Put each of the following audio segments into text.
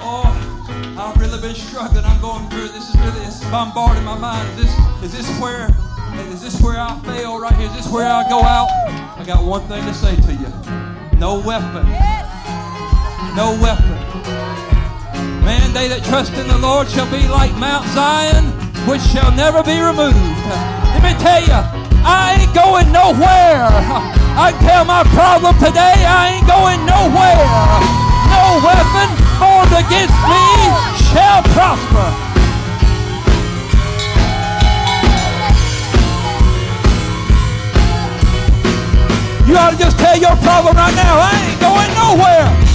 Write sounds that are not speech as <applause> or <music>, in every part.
Oh, I've really been struggling. I'm going through. This is really it's bombarding my mind. Is this is this where is this where I fail right here? Is this where I go out? I got one thing to say to you. No weapon. No weapon. Man, they that trust in the Lord shall be like Mount Zion, which shall never be removed. Let me tell you, I ain't going nowhere. I tell my problem today, I ain't going nowhere. No weapon formed against me shall prosper. You ought to just tell your problem right now, I ain't going nowhere.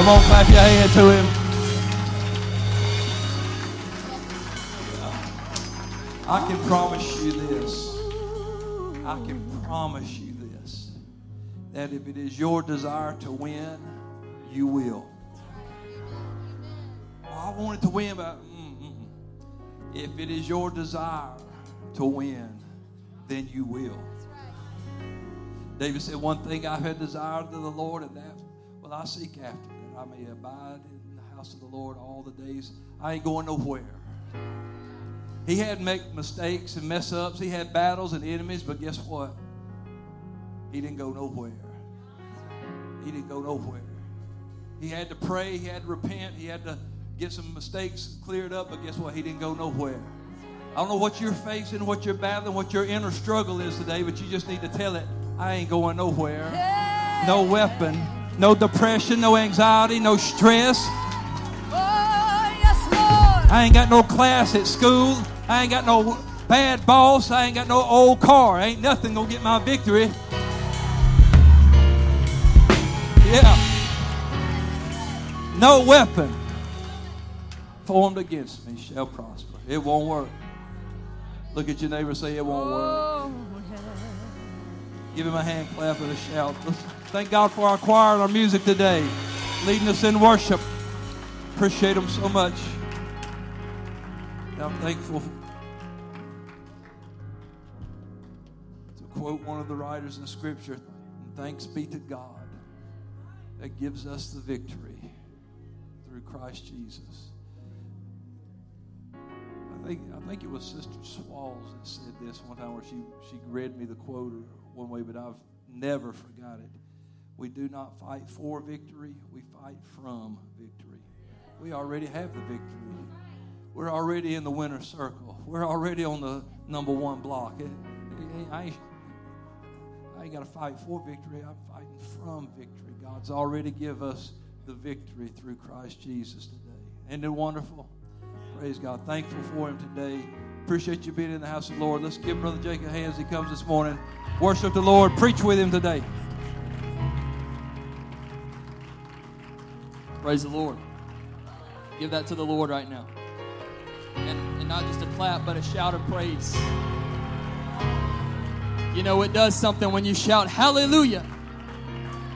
Come on, clap your hand to him. I can promise you this. I can promise you this that if it is your desire to win, you will. Well, I wanted to win, but mm-mm. if it is your desire to win, then you will. David said, One thing I have desired of the Lord, and that will I seek after, I may abide in the house of the Lord all the days. I ain't going nowhere. He had make mistakes and mess ups. He had battles and enemies, but guess what? He didn't go nowhere. He didn't go nowhere. He had to pray, he had to repent, he had to get some mistakes cleared up, but guess what? He didn't go nowhere. I don't know what you're facing, what you're battling, what your inner struggle is today, but you just need to tell it I ain't going nowhere. No weapon, no depression, no anxiety, no stress. Oh, yes, Lord. I ain't got no class at school. I ain't got no bad boss. I ain't got no old car. Ain't nothing gonna get my victory. Yeah. No weapon formed against me shall prosper. It won't work. Look at your neighbor say it won't work. Oh, Give him a hand clap and a shout. Thank God for our choir and our music today, leading us in worship. Appreciate them so much. I'm thankful to quote one of the writers in Scripture thanks be to God that gives us the victory through Christ Jesus. I think, I think it was Sister Swalls that said this one time where she, she read me the quote one way, but I've never forgot it. We do not fight for victory, we fight from victory. We already have the victory. We're already in the winner's circle. We're already on the number one block. I ain't, I ain't got to fight for victory. I'm fighting from victory. God's already give us the victory through Christ Jesus today. Isn't it wonderful? Praise God. Thankful for him today. Appreciate you being in the house of the Lord. Let's give Brother Jacob a hand as he comes this morning. Worship the Lord. Preach with him today. Praise the Lord. Give that to the Lord right now. And, and not just a clap, but a shout of praise. You know, it does something when you shout hallelujah.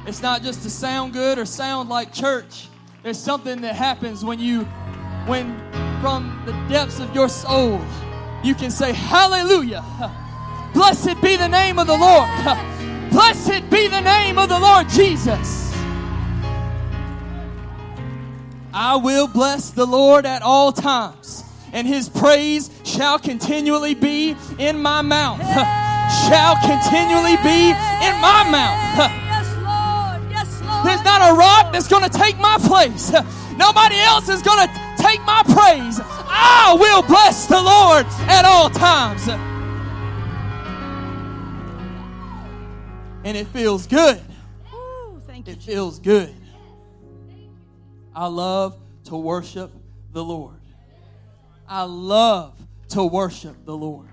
It's not just to sound good or sound like church. There's something that happens when you, when from the depths of your soul, you can say hallelujah. Blessed be the name of the Lord. Blessed be the name of the Lord Jesus. I will bless the Lord at all times, and his praise shall continually be in my mouth. <laughs> Shall continually be in my mouth. <laughs> Yes, Lord. Yes, Lord. There's not a rock that's going to take my place. <laughs> Nobody else is going to take my praise. I will bless the Lord at all times. And it feels good. Ooh, thank you. It feels good. I love to worship the Lord. I love to worship the Lord.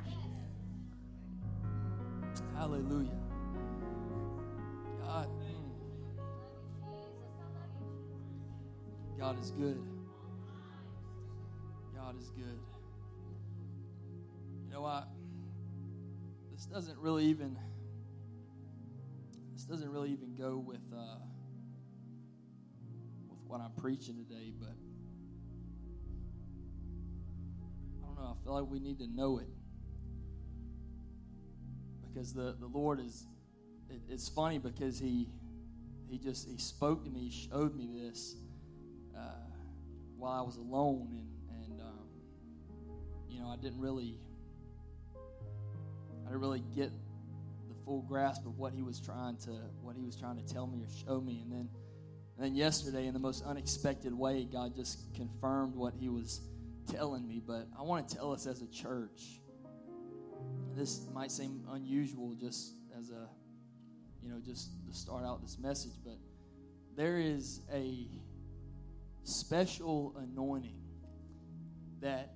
Hallelujah. God. God is good. God is good. You know what? This doesn't really even this doesn't really even go with what I'm preaching today, but I don't know. I feel like we need to know it because the, the Lord is. It, it's funny because he he just he spoke to me, he showed me this uh, while I was alone, and and um, you know I didn't really I didn't really get the full grasp of what he was trying to what he was trying to tell me or show me, and then and then yesterday in the most unexpected way, God just confirmed what He was telling me. But I want to tell us as a church. This might seem unusual, just as a you know, just to start out this message, but there is a special anointing that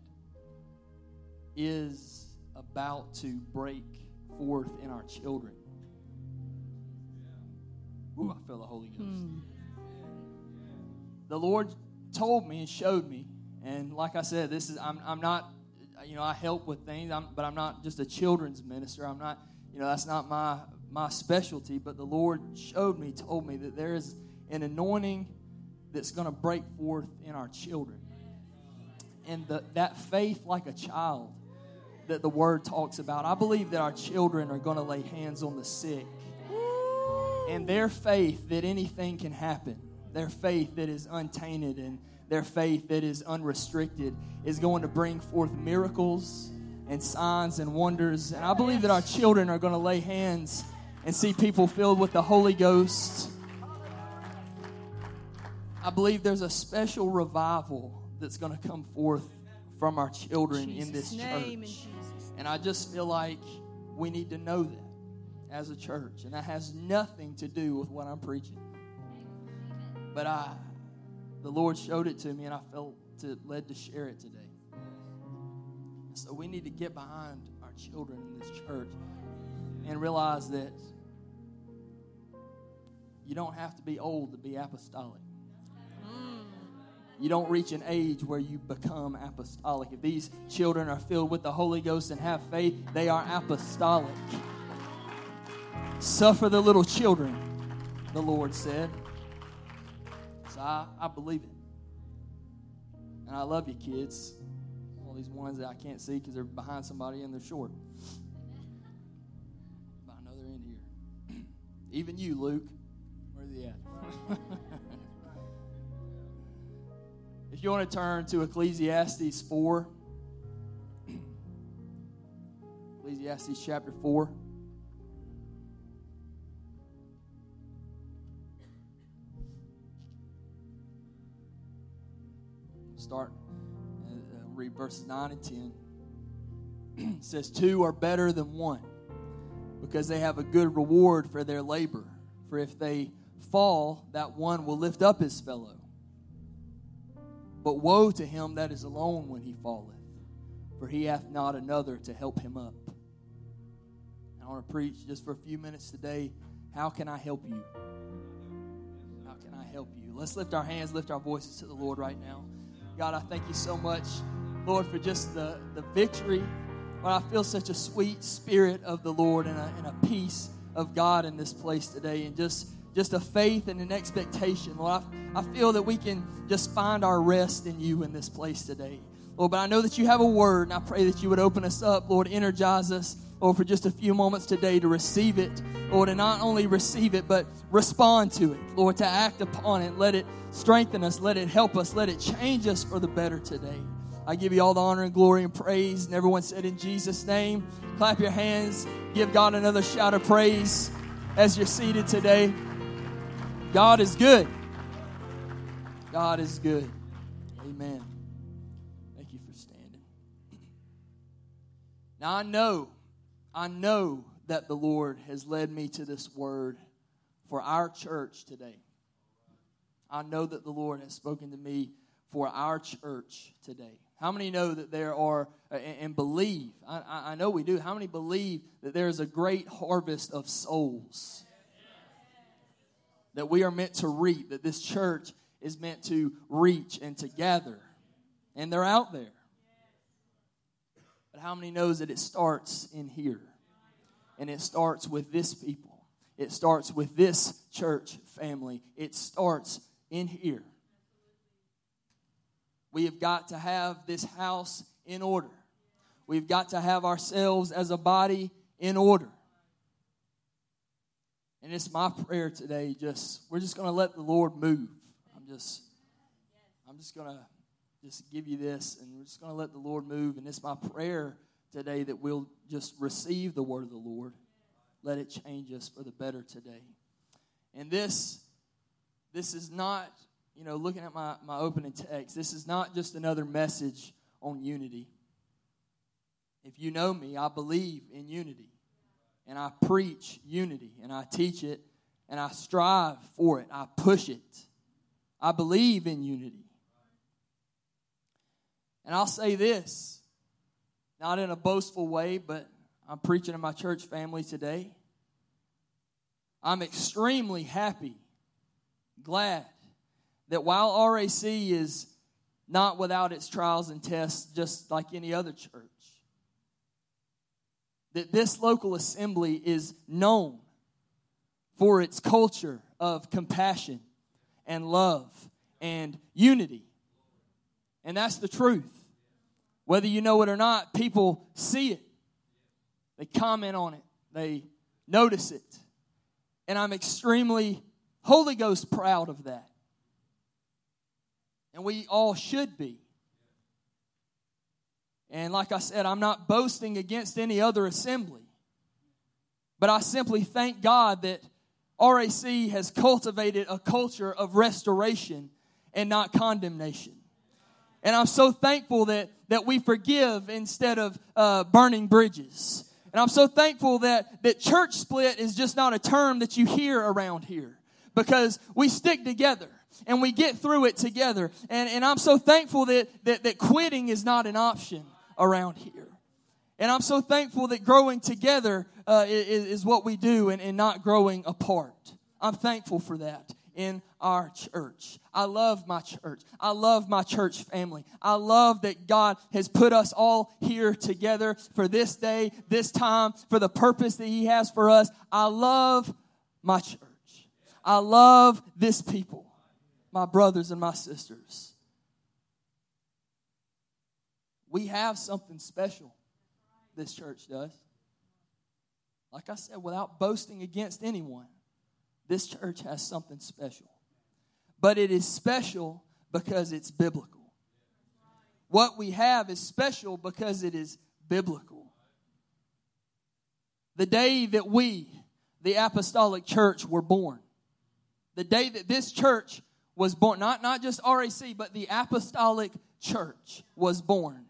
is about to break forth in our children. Ooh, I feel the Holy Ghost. Hmm. The Lord told me and showed me, and like I said, this is I'm I'm not, you know, I help with things, I'm, but I'm not just a children's minister. I'm not, you know, that's not my my specialty, but the Lord showed me, told me that there is an anointing that's going to break forth in our children. And the, that faith, like a child, that the Word talks about, I believe that our children are going to lay hands on the sick. And their faith that anything can happen, their faith that is untainted and their faith that is unrestricted, is going to bring forth miracles and signs and wonders. And I believe that our children are going to lay hands and see people filled with the Holy Ghost. I believe there's a special revival that's going to come forth from our children in this Jesus' in church. And I just feel like we need to know that as a church. And that has nothing to do with what I'm preaching. But I the Lord showed it to me and I felt to, led to share it today. So we need to get behind our children in this church and realize that you don't have to be old to be apostolic. You don't reach an age where you become apostolic. If these children are filled with the Holy Ghost and have faith, they are apostolic. Suffer the little children, the Lord said. I, I believe it. And I love you, kids. All these ones that I can't see because they're behind somebody and they're short. But I know they're in here. <clears throat> Even you, Luke. Where's he at? <laughs> if you want to turn to Ecclesiastes 4, <clears throat> Ecclesiastes chapter 4. Start, uh, uh, read verses 9 and 10. <clears throat> it says, Two are better than one because they have a good reward for their labor. For if they fall, that one will lift up his fellow. But woe to him that is alone when he falleth, for he hath not another to help him up. I want to preach just for a few minutes today. How can I help you? How can I help you? Let's lift our hands, lift our voices to the Lord right now. God, I thank you so much, Lord, for just the, the victory. Lord, I feel such a sweet spirit of the Lord and a, and a peace of God in this place today, and just just a faith and an expectation. Lord, I, I feel that we can just find our rest in you in this place today. Lord, but I know that you have a word, and I pray that you would open us up, Lord, energize us, Lord, for just a few moments today to receive it, Lord, and not only receive it, but respond to it, Lord, to act upon it. Let it strengthen us, let it help us, let it change us for the better today. I give you all the honor and glory and praise. And everyone said in Jesus' name, clap your hands, give God another shout of praise as you're seated today. God is good. God is good. Amen. Thank you for standing. Now I know, I know that the Lord has led me to this word for our church today. I know that the Lord has spoken to me for our church today. How many know that there are, uh, and believe, I, I know we do, how many believe that there is a great harvest of souls that we are meant to reap, that this church is meant to reach and to gather? And they're out there. But how many knows that it starts in here? And it starts with this people. It starts with this church family. It starts in here. We have got to have this house in order. We've got to have ourselves as a body in order. And it's my prayer today, just we're just gonna let the Lord move. I'm just I'm just gonna just give you this and we're just gonna let the Lord move. And it's my prayer today that we'll just receive the word of the Lord. Let it change us for the better today. And this this is not, you know, looking at my, my opening text, this is not just another message on unity. If you know me, I believe in unity. And I preach unity. And I teach it. And I strive for it. I push it. I believe in unity. And I'll say this, not in a boastful way, but I'm preaching to my church family today. I'm extremely happy, glad that while RAC is not without its trials and tests, just like any other church, that this local assembly is known for its culture of compassion and love and unity. And that's the truth. Whether you know it or not, people see it. They comment on it. They notice it. And I'm extremely Holy Ghost proud of that. And we all should be. And like I said, I'm not boasting against any other assembly. But I simply thank God that RAC has cultivated a culture of restoration and not condemnation. And I'm so thankful that, that we forgive instead of uh, burning bridges. And I'm so thankful that, that church split is just not a term that you hear around here because we stick together and we get through it together. And, and I'm so thankful that, that, that quitting is not an option around here. And I'm so thankful that growing together uh, is, is, what we do and, and not growing apart. I'm thankful for that in our church. I love my church. I love my church family. I love that God has put us all here together for this day, this time, for the purpose that He has for us. I love my church. I love this people, my brothers and my sisters. We have something special, this church does. Like I said, without boasting against anyone, this church has something special. But it is special because it's biblical. What we have is special because it is biblical. The day that we, the apostolic church, were born, the day that this church was born, not, not just RAC, but the apostolic church was born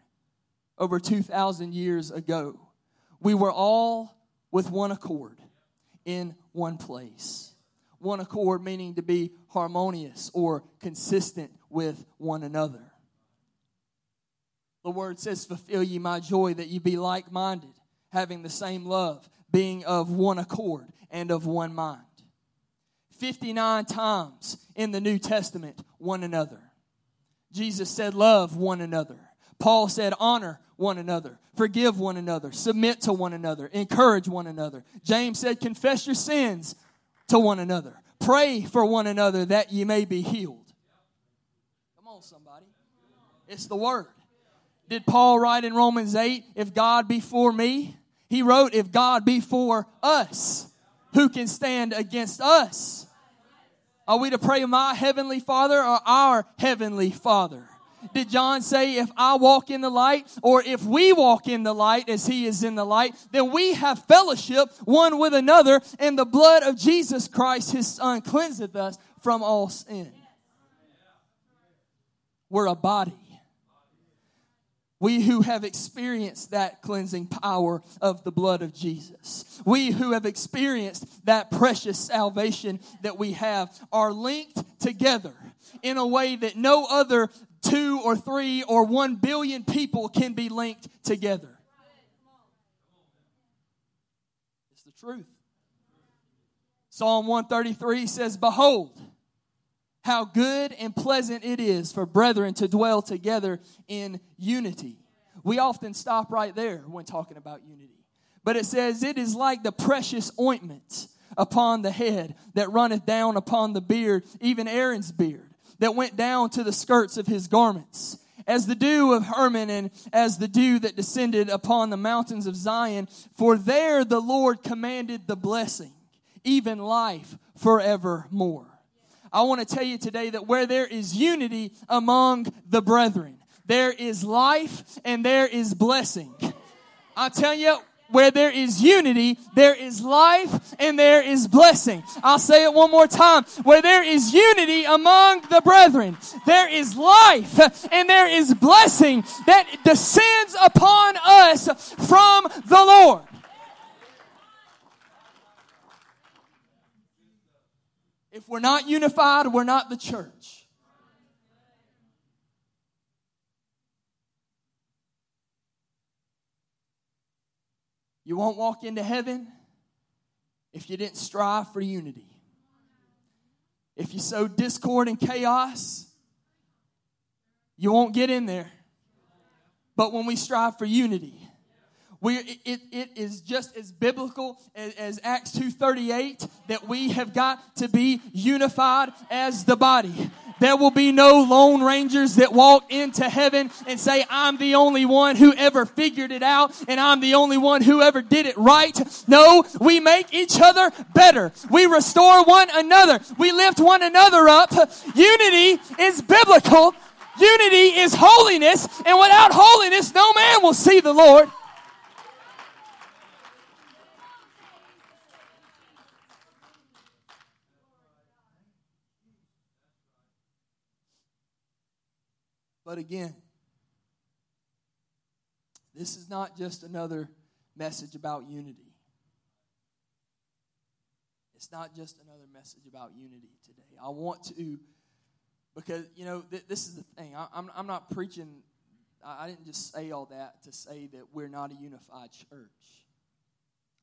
over 2,000 years ago. We were all with one accord in one place. One accord meaning to be harmonious or consistent with one another. The word says, Fulfill ye my joy that ye be like minded, having the same love, being of one accord and of one mind. 59 times in the New Testament, one another. Jesus said, Love one another. Paul said, honor one another, forgive one another, submit to one another, encourage one another. James said, confess your sins to one another, pray for one another that ye may be healed. Come on, somebody. It's the word. Did Paul write in Romans 8, if God be for me? He wrote, if God be for us, who can stand against us? Are we to pray, my heavenly Father or our heavenly Father? Did John say, if I walk in the light, or if we walk in the light as he is in the light, then we have fellowship one with another, and the blood of Jesus Christ, his son, cleanseth us from all sin. We're a body. We who have experienced that cleansing power of the blood of Jesus. We who have experienced that precious salvation that we have are linked together in a way that no other two or three or one billion people can be linked together. It's the truth. Psalm 133 says, Behold, how good and pleasant it is for brethren to dwell together in unity. We often stop right there when talking about unity. But it says, It is like the precious ointment upon the head that runneth down upon the beard, even Aaron's beard that went down to the skirts of his garments, as the dew of Hermon and as the dew that descended upon the mountains of Zion. For there the Lord commanded the blessing, even life forevermore. I want to tell you today that where there is unity among the brethren, there is life and there is blessing. I tell you, where there is unity, there is life and there is blessing. I'll say it one more time. Where there is unity among the brethren, there is life and there is blessing that descends upon us from the Lord. If we're not unified, we're not the church. You won't walk into heaven if you didn't strive for unity. If you sow discord and chaos, you won't get in there. But when we strive for unity, we, it, it is just as biblical as, as Acts 2.38 that we have got to be unified as the body. There will be no lone rangers that walk into heaven and say, I'm the only one who ever figured it out and I'm the only one who ever did it right. No, we make each other better. We restore one another. We lift one another up. Unity is biblical. Unity is holiness. And without holiness, no man will see the Lord. But again, this is not just another message about unity. It's not just another message about unity today. I want to, because, you know, th- this is the thing. I, am I'm, I'm not preaching, I, I didn't just say all that to say that we're not a unified church.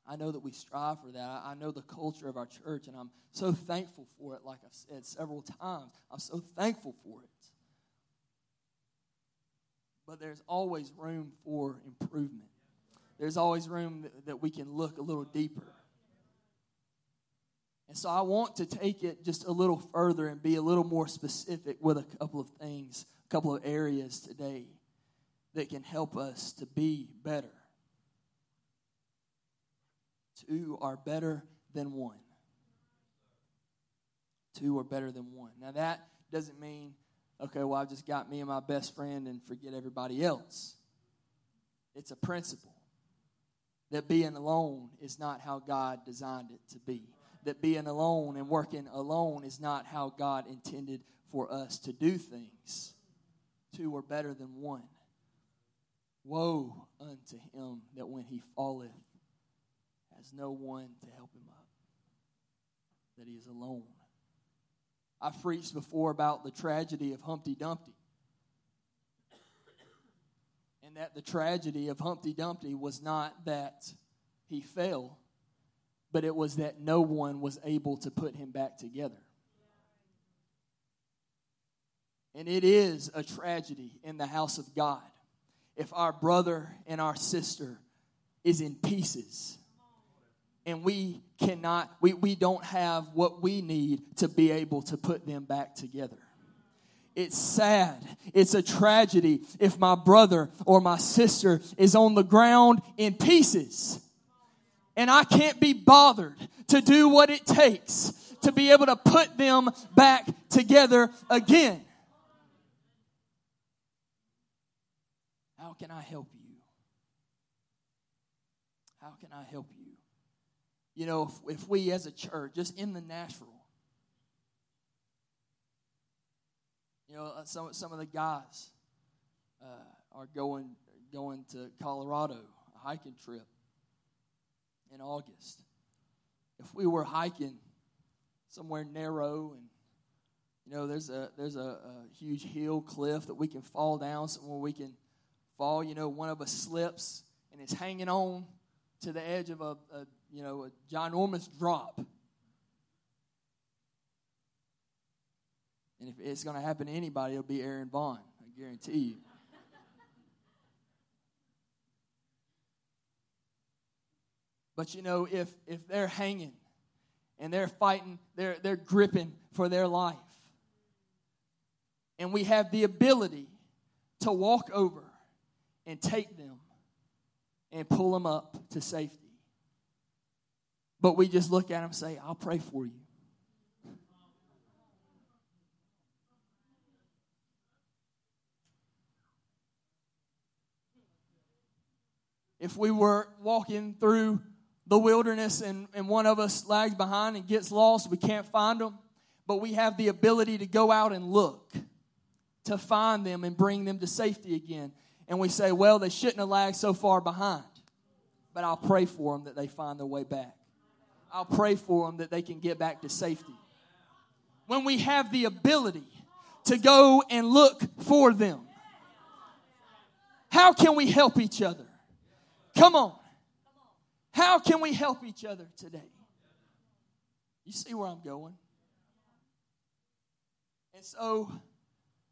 I know that we strive for that. I, I know the culture of our church, and I'm so thankful for it, like I've said several times. I'm so thankful for it but there's always room for improvement. There's always room that, that we can look a little deeper. And so I want to take it just a little further and be a little more specific with a couple of things, a couple of areas today that can help us to be better. Two are better than one. Two are better than one. Now, that doesn't mean okay, well, I've just got me and my best friend and forget everybody else. It's a principle that being alone is not how God designed it to be. That being alone and working alone is not how God intended for us to do things. Two are better than one. Woe unto him that when he falleth has no one to help him up, that he is alone. I've preached before about the tragedy of Humpty Dumpty. And that the tragedy of Humpty Dumpty was not that he fell, but it was that no one was able to put him back together. And it is a tragedy in the house of God if our brother and our sister is in pieces and we cannot, we, we don't have what we need to be able to put them back together. It's sad. It's a tragedy if my brother or my sister is on the ground in pieces and I can't be bothered to do what it takes to be able to put them back together again. How can I help you? How can I help you? You know, if, if we as a church, just in the natural, you know, uh, some, some of the guys uh, are going, going to Colorado, a hiking trip in August. If we were hiking somewhere narrow and you know there's a there's a, a, huge hill cliff that we can fall down somewhere we can fall you know one of us slips and is hanging on to the edge of a, a you know, a ginormous drop. And if it's going to happen to anybody, it'll be Aaron Vaughn. I guarantee you. But you know, if if they're hanging and they're fighting, they're they're gripping for their life. And we have the ability to walk over and take them and pull them up to safety. But we just look at them and say, I'll pray for you. If we were walking through the wilderness and, and one of us lags behind and gets lost, we can't find them, but we have the ability to go out and look to find them and bring them to safety again. And we say, well, they shouldn't have lagged so far behind, but I'll pray for them that they find their way back. I'll pray for them that they can get back to safety. When we have the ability to go and look for them, how can we help each other? Come on. How can we help each other today? You see where I'm going? And so,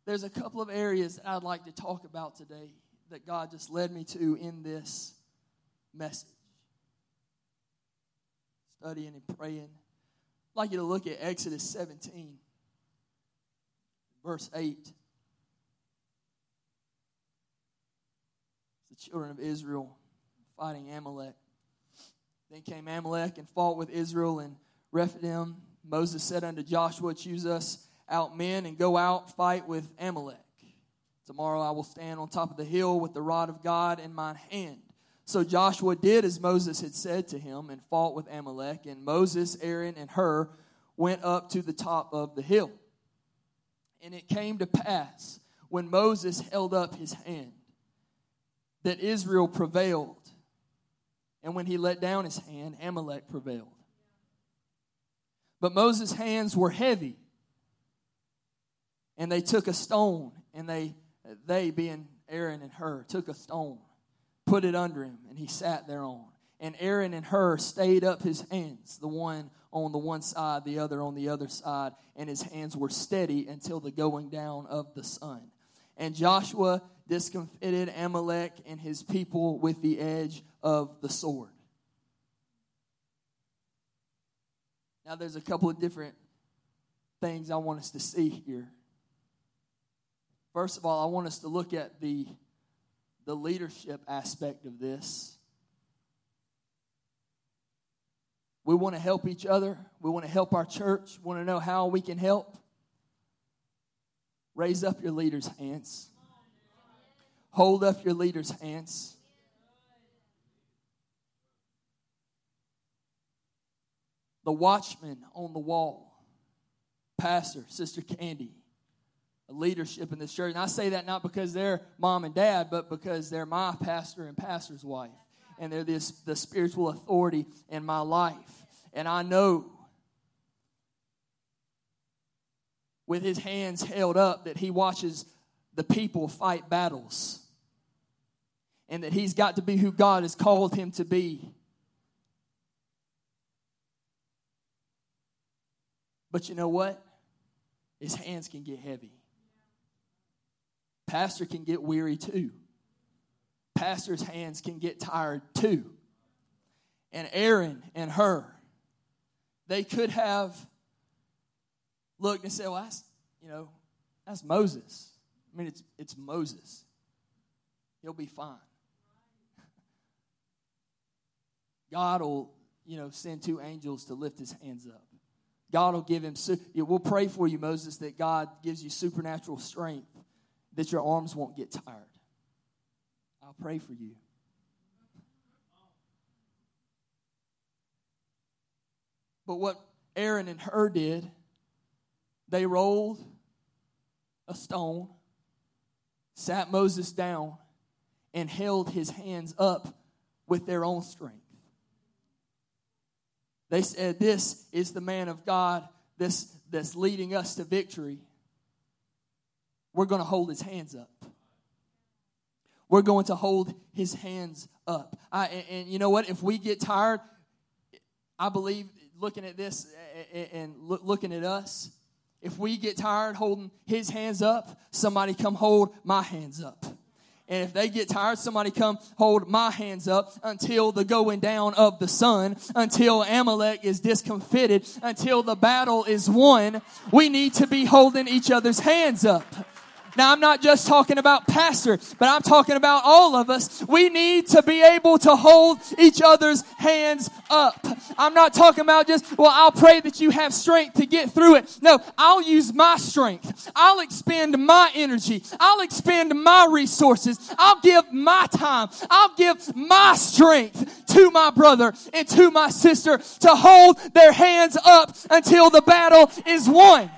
there's a couple of areas that I'd like to talk about today that God just led me to in this message. Studying and praying. I'd like you to look at Exodus 17, verse 8. The children of Israel fighting Amalek. Then came Amalek and fought with Israel and Rephidim. Moses said unto Joshua, Choose us out men and go out, fight with Amalek. Tomorrow I will stand on top of the hill with the rod of God in my hand. So Joshua did as Moses had said to him and fought with Amalek. And Moses, Aaron, and Hur went up to the top of the hill. And it came to pass when Moses held up his hand that Israel prevailed. And when he let down his hand, Amalek prevailed. But Moses' hands were heavy. And they took a stone and they they being Aaron and Hur took a stone, put it under him, and he sat thereon. And Aaron and Hur stayed up his hands, the one on the one side, the other on the other side, and his hands were steady until the going down of the sun. And Joshua discomfited Amalek and his people with the edge of the sword. Now, there's a couple of different things I want us to see here. First of all, I want us to look at the, the leadership aspect of this. We want to help each other. We want to help our church. We want to know how we can help. Raise up your leaders' hands. Hold up your leaders' hands. The watchman on the wall, Pastor, Sister Candy, leadership in this church. And I say that not because they're mom and dad, but because they're my pastor and pastor's wife. And they're this, the spiritual authority in my life. And I know with his hands held up that he watches the people fight battles. And that he's got to be who God has called him to be. But you know what? His hands can get heavy. Pastor can get weary too. Pastor's hands can get tired too. And Aaron and Hur, they could have looked and said, Well, that's, you know, that's Moses. I mean, it's, it's Moses. He'll be fine. <laughs> God will, you know, send two angels to lift his hands up. God will give him, we'll pray for you, Moses, that God gives you supernatural strength that your arms won't get tired. I'll pray for you. But what Aaron and Hur did, they rolled a stone, sat Moses down, and held his hands up with their own strength. They said, This is the man of God this, that's leading us to victory we're going to hold his hands up. We're going to hold his hands up. I, and, and you know what? If we get tired, I believe looking at this and looking at us, if we get tired holding his hands up, somebody come hold my hands up. And if they get tired, somebody come hold my hands up until the going down of the sun, until Amalek is discomfited, until the battle is won. We need to be holding each other's hands up. Now, I'm not just talking about pastor, but I'm talking about all of us. We need to be able to hold each other's hands up. I'm not talking about just, well, I'll pray that you have strength to get through it. No, I'll use my strength. I'll expend my energy. I'll expend my resources. I'll give my time. I'll give my strength to my brother and to my sister to hold their hands up until the battle is won.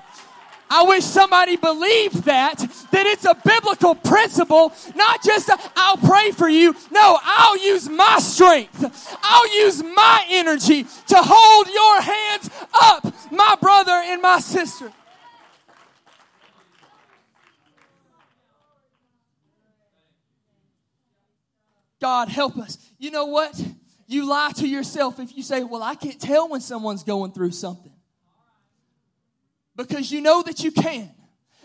I wish somebody believed that, that it's a biblical principle, not just I'll pray for you. No, I'll use my strength. I'll use my energy to hold your hands up, my brother and my sister. God help us. You know what? You lie to yourself if you say, Well, I can't tell when someone's going through something because you know that you can.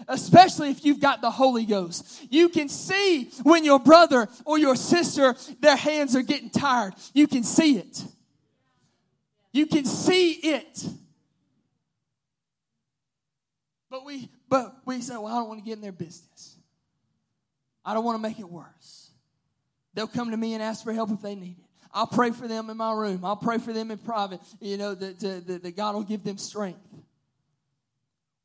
Especially if you've got the Holy Ghost. You can see when your brother or your sister, their hands are getting tired. You can see it. You can see it. But we, but we say, well, I don't want to get in their business. I don't want to make it worse. They'll come to me and ask for help if they need it. I'll pray for them in my room. I'll pray for them in private, you know, that, that, that God will give them strength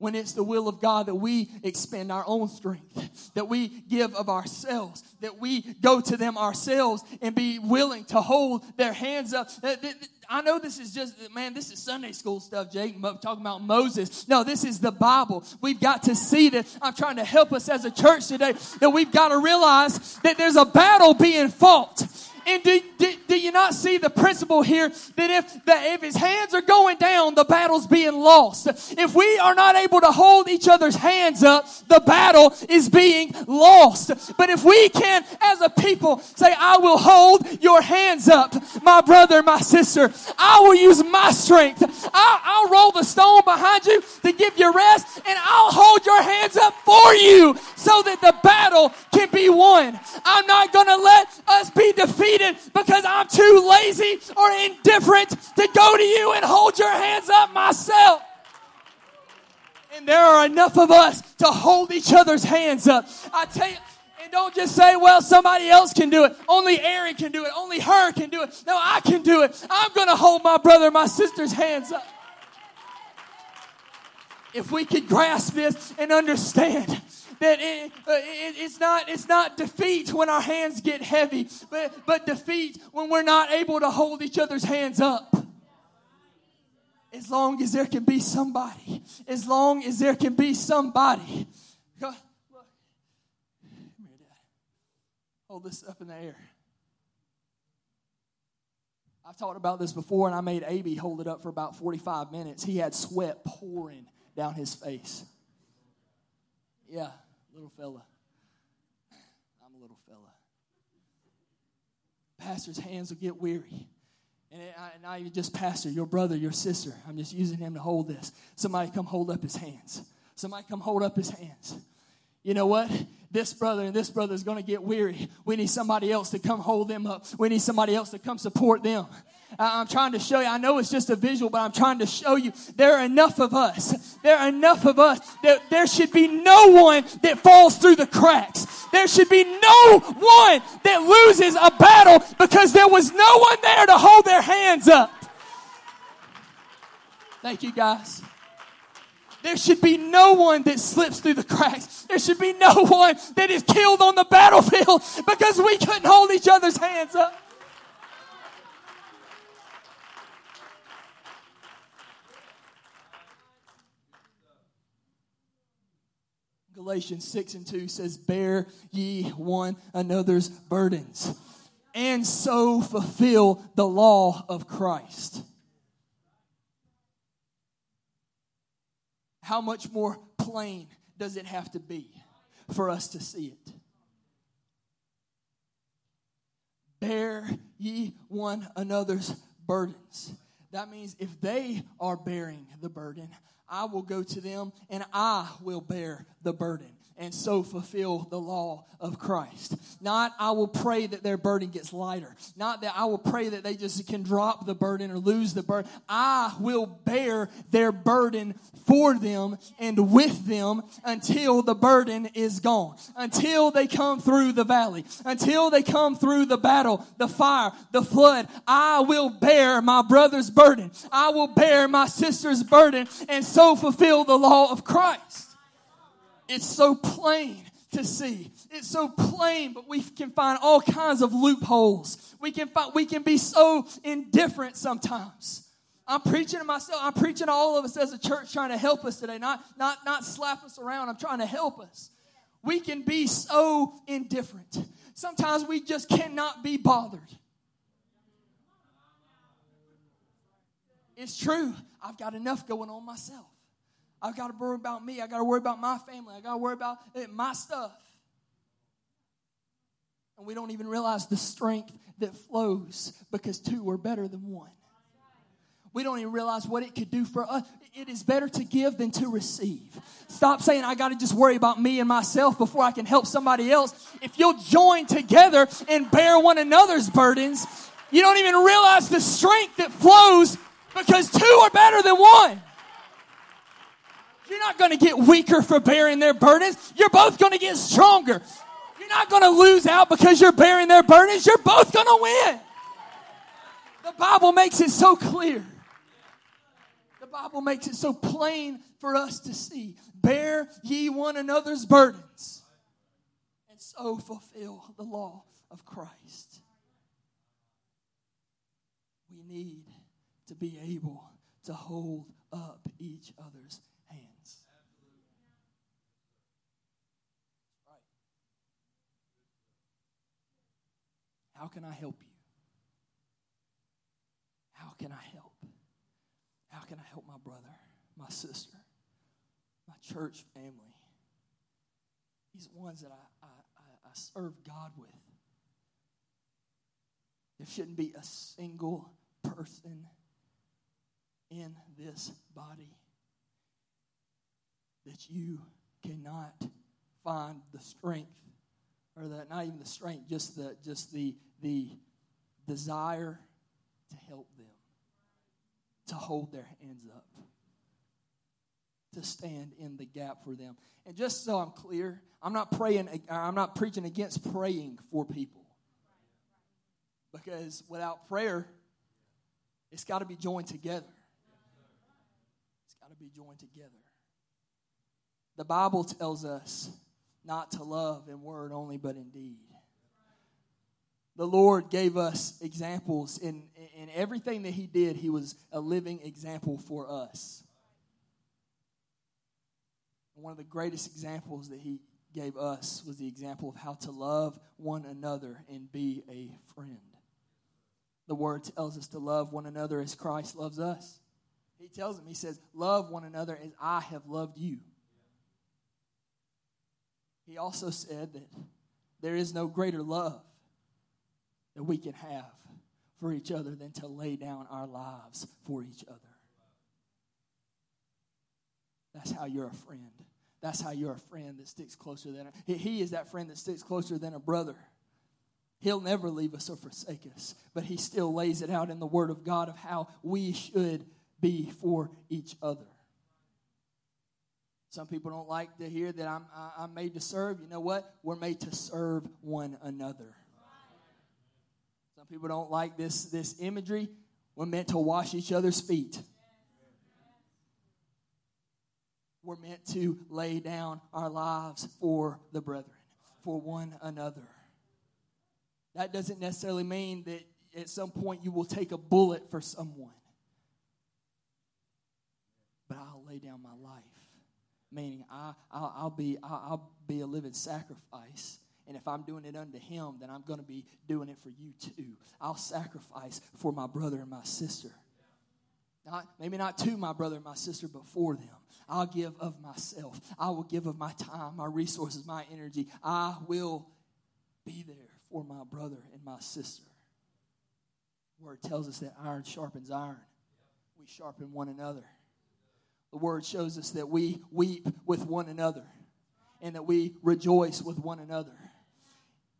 when it's the will of God that we expend our own strength, that we give of ourselves, that we go to them ourselves and be willing to hold their hands up. Uh, I know this is just, man, this is Sunday school stuff, Jake, talking about Moses. No, this is the Bible. We've got to see that. I'm trying to help us as a church today that we've got to realize that there's a battle being fought and do, do, do, you not see the principle here that if if his hands are going down, the battle's being lost. If we are not able to hold each other's hands up, the battle is being lost. But if we can, as a people, say, I will hold your hands up, my brother, my sister. I will use my strength. I'll, I'll roll the stone behind you to give you rest, and I'll hold your hands up for you so that the battle can be won. I'm not going to let us be defeated defeated because I'm too lazy or indifferent to go to you and hold your hands up myself. And there are enough of us to hold each other's hands up. I tell you, and don't just say, well, somebody else can do it. Only Aaron can do it. Only Hur can do it. No, I can do it. I'm going to hold my brother, my sister's hands up. If we could grasp this and understand that it, uh, it, it's, not, it's not defeat when our hands get heavy, but, but defeat when we're not able to hold each other's hands up. As long as there can be somebody, as long as there can be somebody. Hold this up in the air. I've talked about this before, and I made AB hold it up for about 45 minutes. He had sweat pouring down his face. Yeah little fella. I'm a little fella. Pastor's hands will get weary. And not even just pastor, your brother, your sister. I'm just using him to hold this. Somebody come hold up his hands. Somebody come hold up his hands. You know what? This brother and this brother is going to get weary. We need somebody else to come hold them up. We need somebody else to come support them. I'm trying to show you. I know it's just a visual, but I'm trying to show you there are enough of us. There are enough of us that there should be no one that falls through the cracks. There should be no one that loses a battle because there was no one there to hold their hands up. Thank you, guys. There should be no one that slips through the cracks. There should be no one that is killed on the battlefield <laughs> because we couldn't hold each other's hands up. Galatians 6 and 2 says, Bear ye one another's burdens, and so fulfill the law of Christ. How much more plain does it have to be for us to see it? Bear ye one another's burdens. That means if they are bearing the burden, I will go to them and I will bear the burden. And so fulfill the law of Christ. Not I will pray that their burden gets lighter. Not that I will pray that they just can drop the burden or lose the burden. I will bear their burden for them and with them until the burden is gone. Until they come through the valley. Until they come through the battle, the fire, the flood. I will bear my brother's burden. I will bear my sister's burden and so fulfill the law of Christ. It's so plain to see. It's so plain, but we can find all kinds of loopholes. We can find, we can be so indifferent sometimes. I'm preaching to myself. I'm preaching to all of us as a church trying to help us today, not, not, not slap us around. I'm trying to help us. We can be so indifferent. Sometimes we just cannot be bothered. It's true. I've got enough going on myself. I've got to worry about me. I got to worry about my family. I got to worry about my stuff. And we don't even realize the strength that flows because two are better than one. We don't even realize what it could do for us. It is better to give than to receive. Stop saying, I got to just worry about me and myself before I can help somebody else. If you'll join together and bear one another's burdens, you don't even realize the strength that flows because two are better than one. You're not going to get weaker for bearing their burdens. You're both going to get stronger. You're not going to lose out because you're bearing their burdens. You're both going to win. The Bible makes it so clear. The Bible makes it so plain for us to see. Bear ye one another's burdens and so fulfill the law of Christ. We need to be able to hold up each other's How can I help you? How can I help? How can I help my brother, my sister, my church family? These ones that I, I, I serve God with. There shouldn't be a single person in this body that you cannot find the strength or that not even the strength just the just the the desire to help them, to hold their hands up, to stand in the gap for them. And just so I'm clear, I'm not praying, I'm not preaching against praying for people. Because without prayer, it's got to be joined together. It's got to be joined together. The Bible tells us not to love in word only, but in deed the Lord gave us examples in, in everything that He did, He was a living example for us. one of the greatest examples that He gave us was the example of how to love one another and be a friend. The Word tells us to love one another as Christ loves us. He tells them, He says, Love one another as I have loved you. He also said that there is no greater love that we can have for each other than to lay down our lives for each other. That's how you're a friend. That's how you're a friend that sticks closer than a, he is that friend that sticks closer than a brother. He'll never leave us or forsake us, but he still lays it out in the word of God of how we should be for each other. Some people don't like to hear that I'm, I'm made to serve. You know what? We're made to serve one another. Some people don't like this, this imagery. We're meant to wash each other's feet. We're meant to lay down our lives for the brethren, for one another. That doesn't necessarily mean that at some point you will take a bullet for someone. But I'll lay down my life, meaning I, I'll, I'll be, I'll, I'll be a living sacrifice and if I'm doing it unto him, then I'm going to be doing it for you too. I'll sacrifice for my brother and my sister. Not, maybe not to my brother and my sister, but for them. I'll give of myself. I will give of my time, my resources, my energy. I will be there for my brother and my sister. The word tells us that iron sharpens iron. We sharpen one another. The word shows us that we weep with one another and that we rejoice with one another.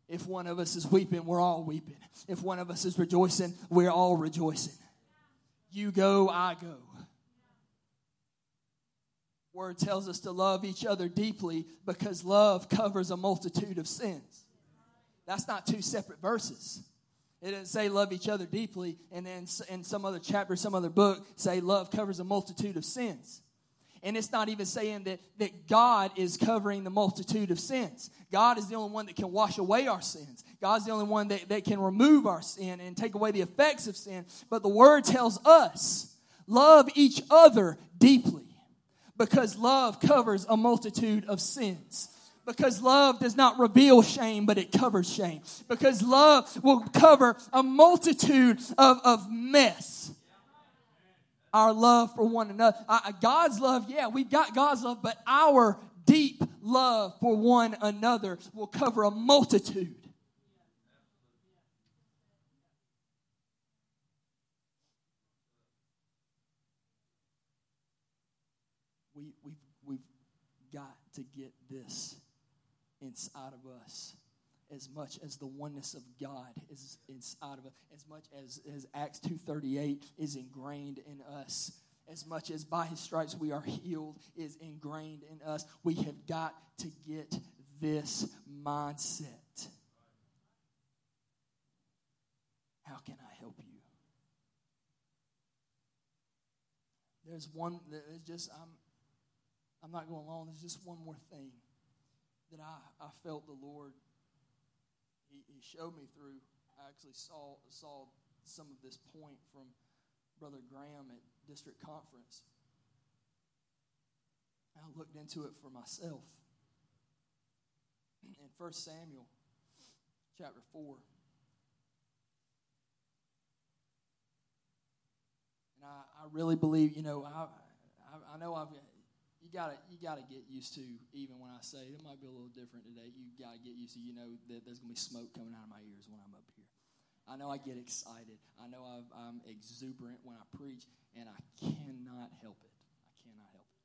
If one of us is weeping, we're all weeping. If one of us is rejoicing, we're all rejoicing. You go, I go. Word tells us to love each other deeply because love covers a multitude of sins. That's not two separate verses. It didn't say love each other deeply, and then in some other chapter, some other book, say love covers a multitude of sins. And it's not even saying that, that God is covering the multitude of sins. God is the only one that can wash away our sins. God's the only one that, that can remove our sin and take away the effects of sin. But the word tells us love each other deeply because love covers a multitude of sins. Because love does not reveal shame, but it covers shame. Because love will cover a multitude of, of mess our love for one another. Uh, God's love, yeah, we've got God's love, but our deep love for one another will cover a multitude. We, we've, we've got to get this inside of us as much as the oneness of God is inside of us, as much as, as Acts 2.38 is ingrained in us, as much as by his stripes we are healed is ingrained in us, we have got to get this mindset. How can I help you? There's one, there's just, I'm, I'm not going long. There's just one more thing that I, I felt the Lord he, he showed me through. I actually saw saw some of this point from Brother Graham at district conference. I looked into it for myself. In 1 Samuel chapter 4. And I, I really believe, you know, I, I, I know I've gotta you gotta get used to even when I say it might be a little different today. You gotta get used to you know that there's gonna be smoke coming out of my ears when I'm up here. I know I get excited. I know i am exuberant when I preach, and I cannot help it. I cannot help it.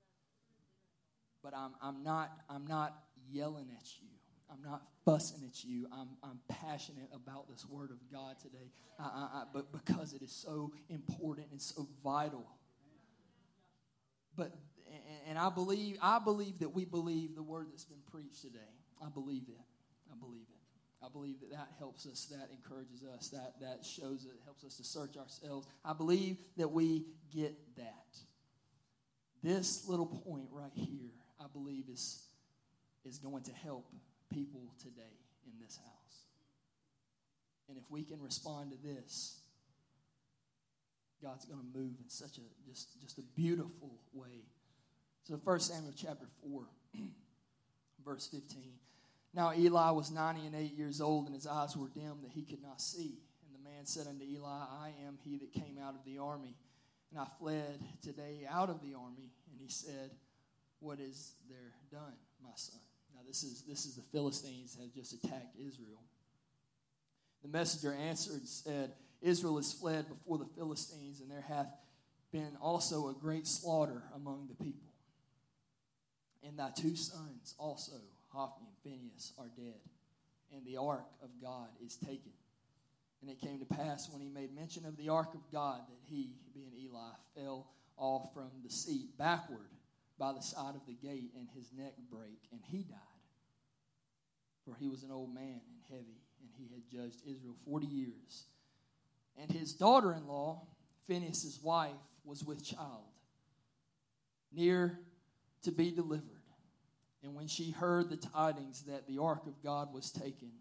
But I'm I'm not I'm not yelling at you. I'm not fussing at you. I'm, I'm passionate about this word of God today. I, I, I, but because it is so important and so vital. But and I believe, I believe that we believe the word that's been preached today. I believe it. I believe it. I believe that that helps us, that encourages us, that, that shows it, helps us to search ourselves. I believe that we get that. This little point right here, I believe, is, is going to help people today in this house. And if we can respond to this, God's going to move in such a just, just a beautiful way so 1 Samuel chapter 4, <clears throat> verse 15. Now Eli was 90 and 8 years old, and his eyes were dim that he could not see. And the man said unto Eli, I am he that came out of the army, and I fled today out of the army. And he said, What is there done, my son? Now this is this is the Philistines have just attacked Israel. The messenger answered and said, Israel is fled before the Philistines, and there hath been also a great slaughter among the people. And thy two sons also, Hophni and Phinehas, are dead, and the ark of God is taken. And it came to pass when he made mention of the ark of God that he, being Eli, fell off from the seat backward by the side of the gate, and his neck brake, and he died. For he was an old man and heavy, and he had judged Israel forty years. And his daughter in law, Phinehas' wife, was with child, near to be delivered. And when she heard the tidings that the ark of God was taken,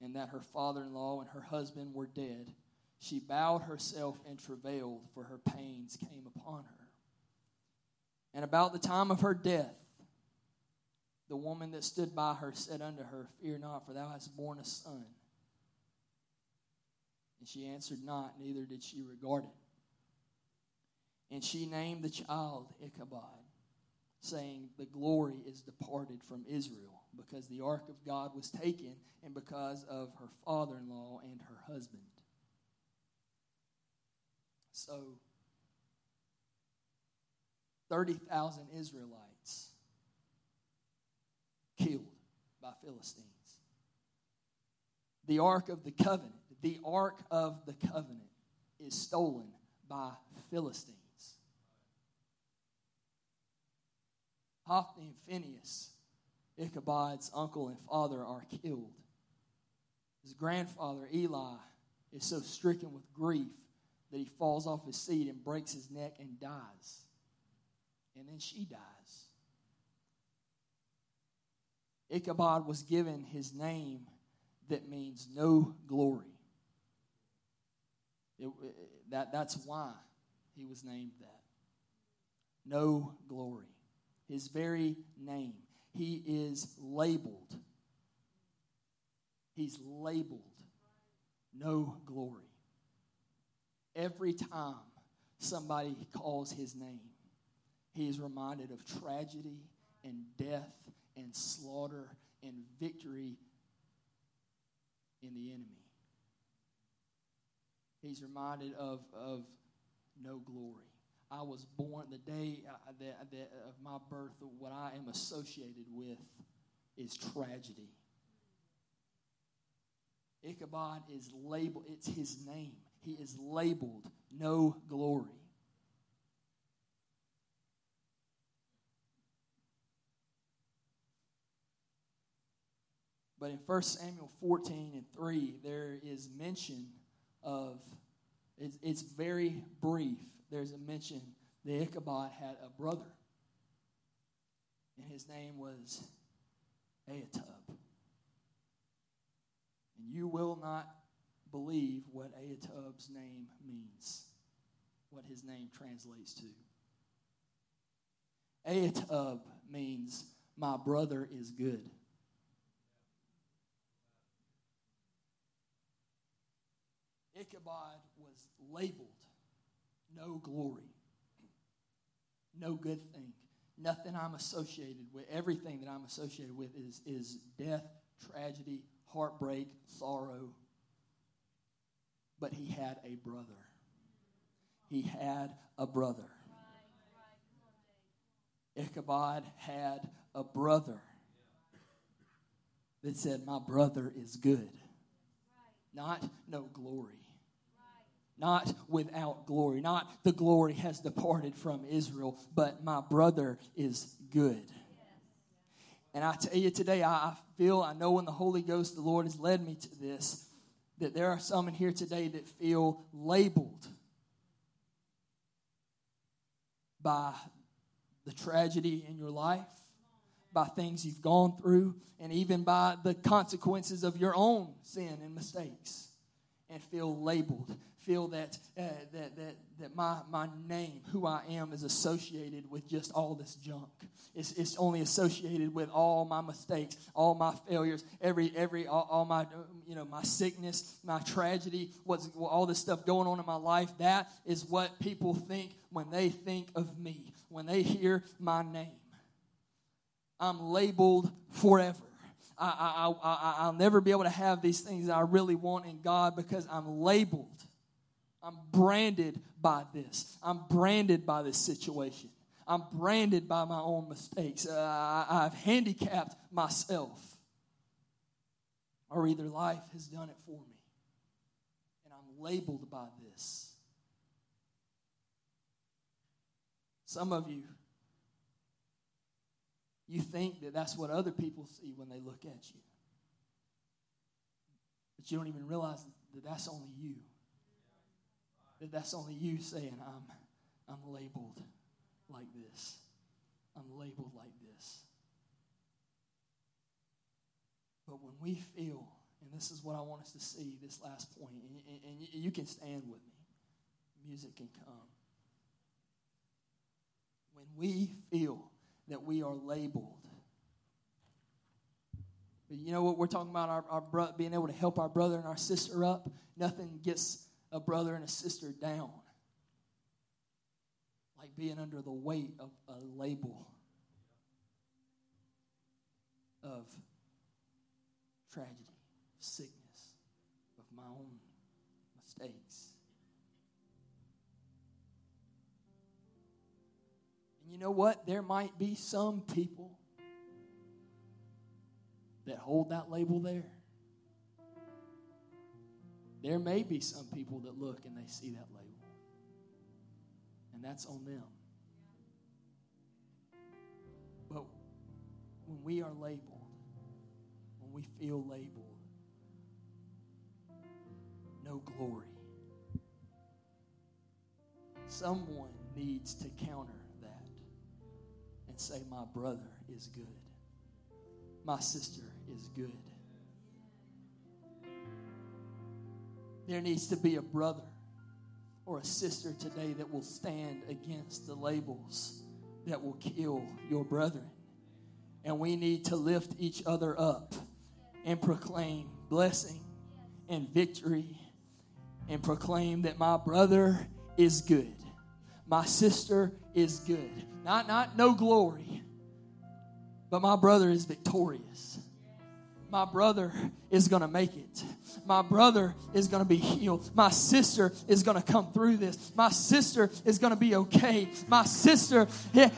and that her father in law and her husband were dead, she bowed herself and travailed, for her pains came upon her. And about the time of her death, the woman that stood by her said unto her, Fear not, for thou hast borne a son. And she answered not, neither did she regard it. And she named the child Ichabod saying, The glory is departed from Israel, because the ark of God was taken, and because of her father in law and her husband. So, 30,000 Israelites killed by Philistines. The Ark of the Covenant, the Ark of the Covenant is stolen by Philistines. Hophni and Phinehas, Ichabod's uncle and father, are killed. His grandfather, Eli, is so stricken with grief that he falls off his seat and breaks his neck and dies. And then she dies. Ichabod was given his name that means no glory. It, it, that, that's why he was named that. No glory. His very name. He is labeled. He's labeled no glory. Every time somebody calls his name, he is reminded of tragedy and death and slaughter and victory in the enemy. He's reminded of, of no glory. I was born the day uh, uh that, that uh, uh, of my birth, what I am associated with is tragedy. Ichabod is labeled, it's his name. He is labeled no glory. But in 1 Samuel 14 and 3, there is mention of, it's, it's very brief. There's a mention that Ichabod had a brother, and his name was Ahitub. And you will not believe what Ahitub's name means, what his name translates to. Ahitub means, My brother is good. Ichabod was labeled no glory, no good thing. Nothing I'm associated with, everything that I'm associated with is, is death, tragedy, heartbreak, sorrow. But he had a brother. He had a brother. Ichabod had a brother that said, My brother is good. Not no glory not without glory. Not the glory has departed from Israel, but my brother is good. And I tell you today, I feel, I know when the Holy Ghost, the Lord has led me to this, that there are some in here today that feel labeled by the tragedy in your life, by things you've gone through, and even by the consequences of your own sin and mistakes, and feel labeled feel that, uh, that, that, that my, my name, who I am, is associated with just all this junk. It's, it's only associated with all my mistakes, all my failures, every, every, all, all my, you know, my sickness, my tragedy, what's, all this stuff going on in my life. That is what people think when they think of me, when they hear my name. I'm labeled forever. I, I, I, I'll never be able to have these things I really want in God because I'm labeled I'm branded by this. I'm branded by this situation. I'm branded by my own mistakes. Uh, I, I've handicapped myself. Or either life has done it for me. And I'm labeled by this. Some of you, you think that that's what other people see when they look at you. But you don't even realize that that's only you that that's only you saying, I'm, I'm labeled like this. I'm labeled like this. But when we feel, and this is what I want us to see, this last point, and, and you can stand with me, music can come. When we feel that we are labeled, you know what we're talking about, our, our bro- being able to help our brother and our sister up. Nothing gets a brother and a sister down. Like being under the weight of a label of tragedy, sickness, of my own mistakes. And you know what? There might be some people that hold that label there. There may be some people that look and they see that label, and that's on them. But when we are labeled, when we feel labeled, no glory. Someone needs to counter that and say, My brother is good. My sister is good. There needs to be a brother or a sister today that will stand against the labels that will kill your brethren. And we need to lift each other up and proclaim blessing and victory and proclaim that my brother is good. My sister is good. Not not no glory, but my brother is victorious. My brother is going to make it. My brother is going to be healed. My sister is going to come through this. My sister is going to be okay. My sister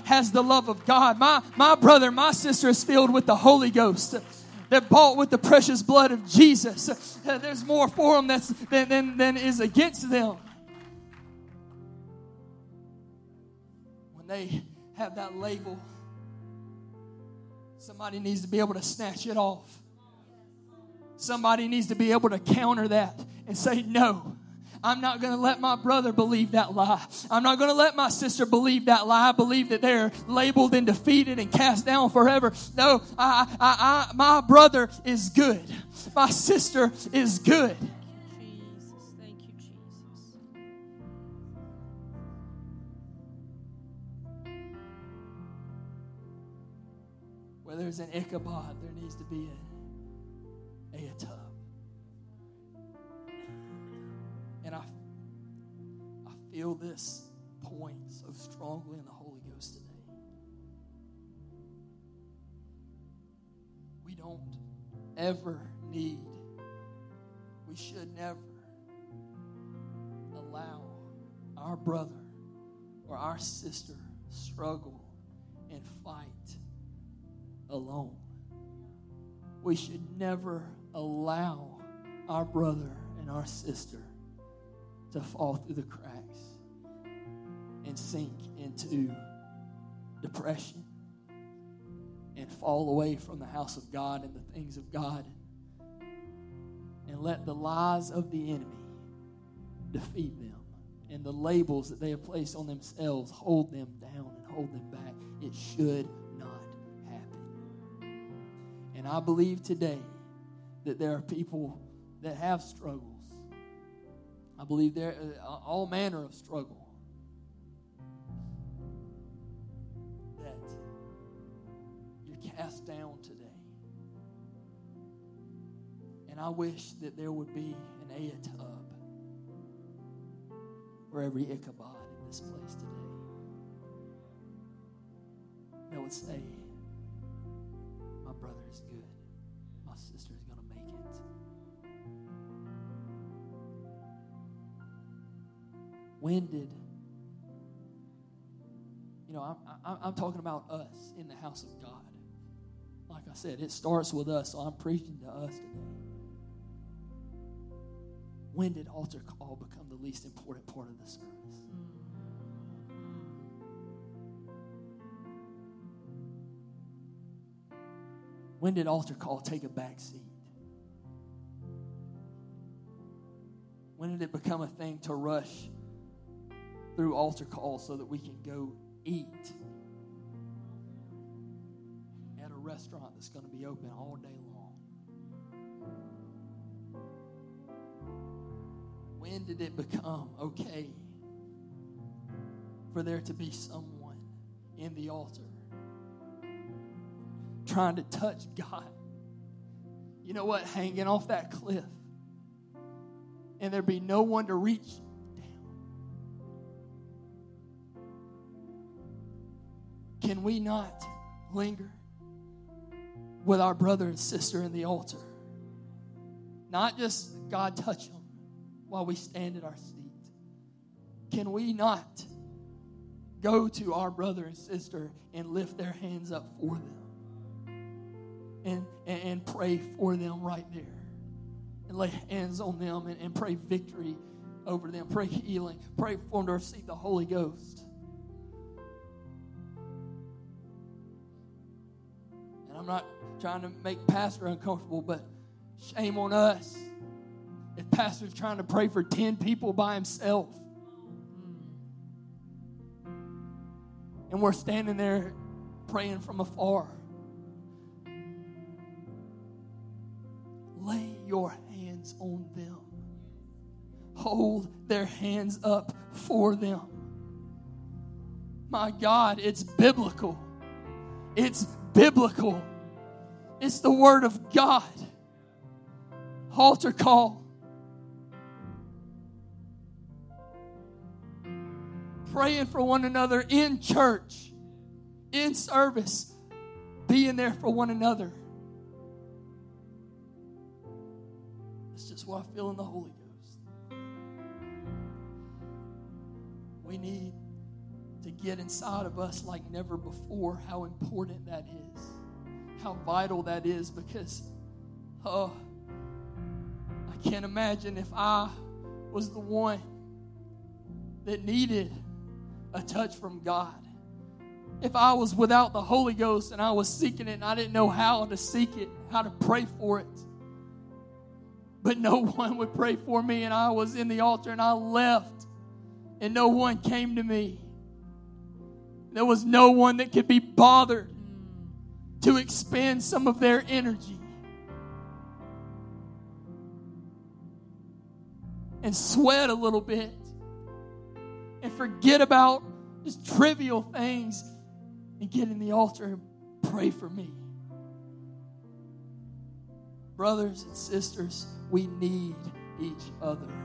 has the love of God. My, my brother, my sister is filled with the Holy Ghost. They're bought with the precious blood of Jesus. There's more for them that's, than, than, than is against them. When they have that label, somebody needs to be able to snatch it off. Somebody needs to be able to counter that and say, No, I'm not going to let my brother believe that lie. I'm not going to let my sister believe that lie. I believe that they're labeled and defeated and cast down forever. No, I, I, I, my brother is good. My sister is good. Jesus. Thank you, Jesus. Where there's an Ichabod, there needs to be a Ahitub. And I, I feel this point so strongly in the Holy Ghost today. We don't ever need, we should never allow our brother or our sister struggle and fight alone. We should never allow our brother and our sister to fall through the cracks and sink into depression and fall away from the house of God and the things of God and let the lies of the enemy defeat them and the labels that they have placed on themselves hold them down and hold them back. It should not happen. And I believe today that there are people that have struggles. I believe there uh, all manner of struggle. That you're cast down today. And I wish that there would be an Ahitub for every Ichabod in this place today. That would say, My brother is good. When did, you know, I'm, I'm, I'm talking about us in the house of God. Like I said, it starts with us, so I'm preaching to us today. When did altar call become the least important part of the service? When did altar call take a back seat? When did it become a thing to rush through altar call so that we can go eat at a restaurant that's going to be open all day long? When did it become okay for there to be someone in the altar trying to touch God? You know what? Hanging off that cliff. And there be no one to reach Can we not linger with our brother and sister in the altar? Not just God touch them while we stand at our seat. Can we not go to our brother and sister and lift their hands up for them? and, and, and pray for them right there. And lay hands on them and, and pray victory over them. Pray healing. Pray for them to receive the Holy Ghost. I'm not trying to make pastor uncomfortable, but shame on us if pastor's trying to pray for 10 people by himself. And we're standing there praying from afar. Lay your hands on them. Hold their hands up for them. My God, it's biblical. It's biblical. It's the Word of God. Altar call. Praying for one another in church, in service, being there for one another. That's just what I feel in the Holy Ghost. We need to get inside of us like never before how important that is, how vital that is, because, oh, I can't imagine if I was the one that needed a touch from God. If I was without the Holy Ghost and I was seeking it and I didn't know how to seek it, how to pray for it, but no <laughs> one would pray for me, and I was in the altar and I left, and no one came to me. There was no one that could be bothered to expend some of their energy and sweat a little bit and forget about just trivial things and get in the altar and pray for me. Brothers and sisters, we need each other.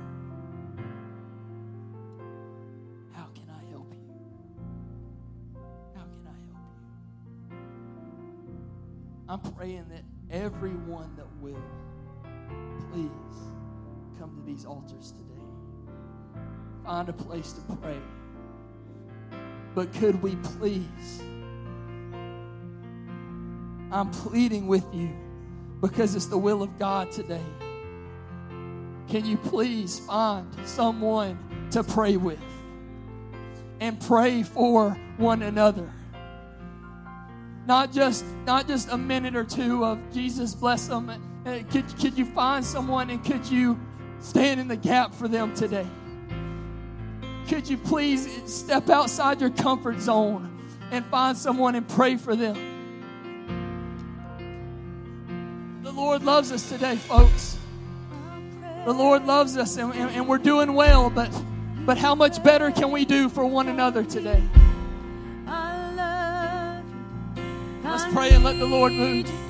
I'm praying that everyone that will, please come to these altars today. Find a place to pray. But could we please? I'm pleading with you because it's the will of God today. Can you please find someone to pray with and pray for one another? Not just not just a minute or two of Jesus bless them. Could, could you find someone and could you stand in the gap for them today? Could you please step outside your comfort zone and find someone and pray for them? The Lord loves us today, folks. The Lord loves us and, and, and we're doing well, but but how much better can we do for one another today? Let's pray and let the Lord move.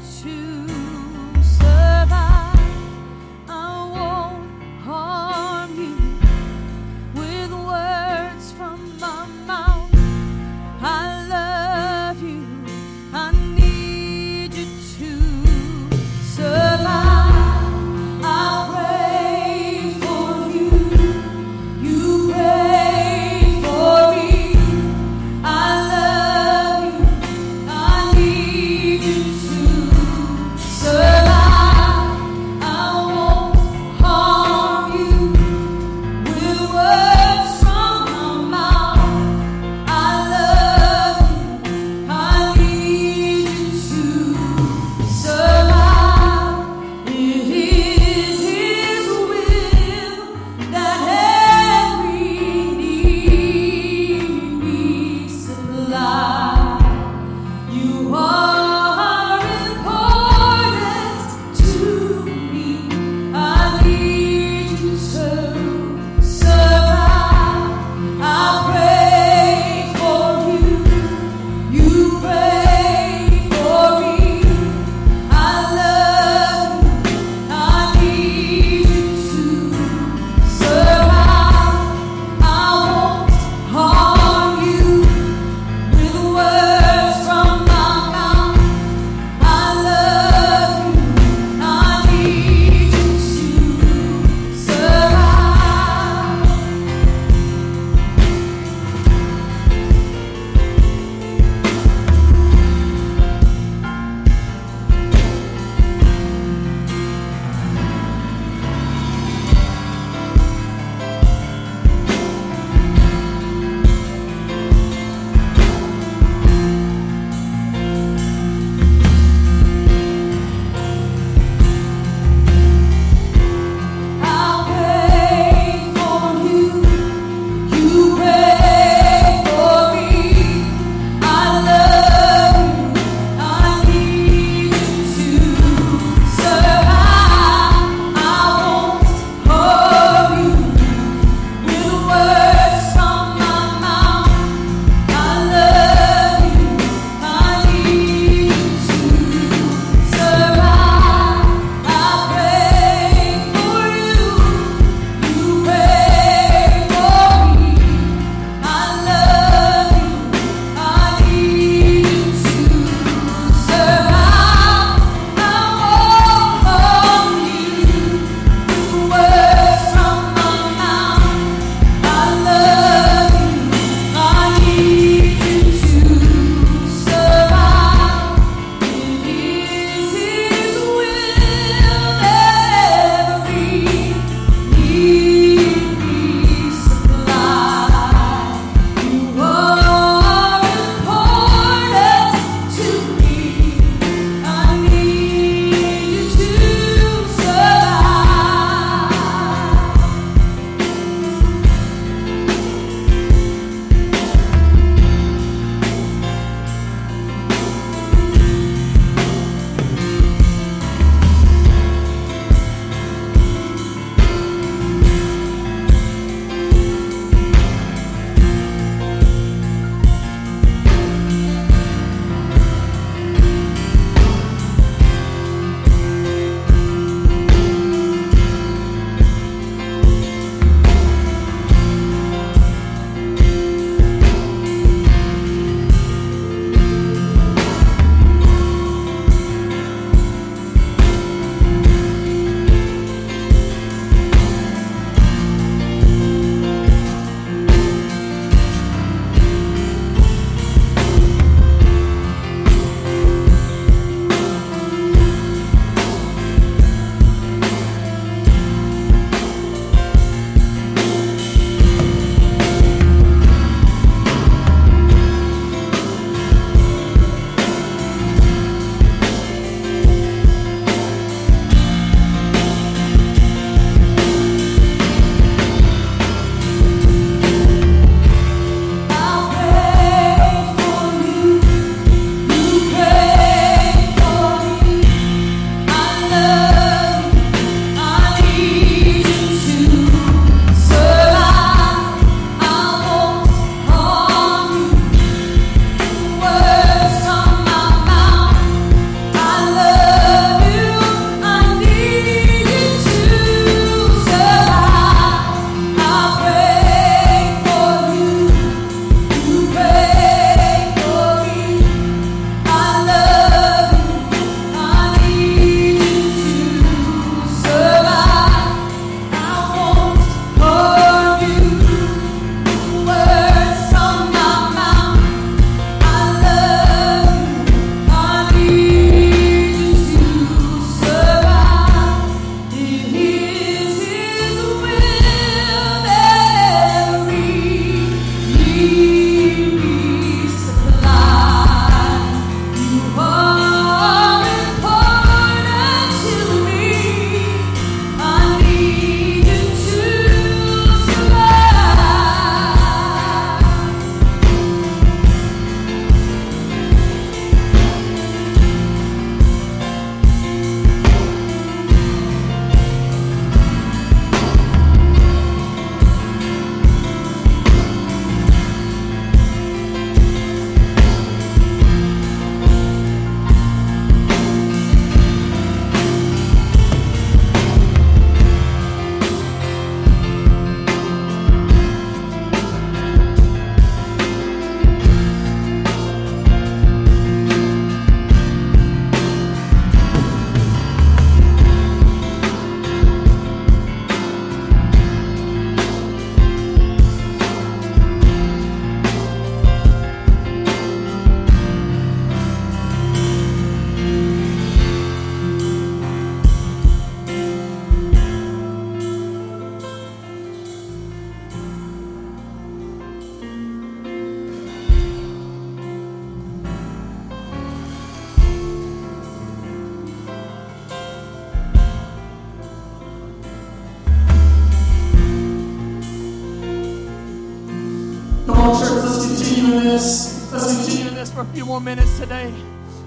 This. Let's continue this for a few more minutes today.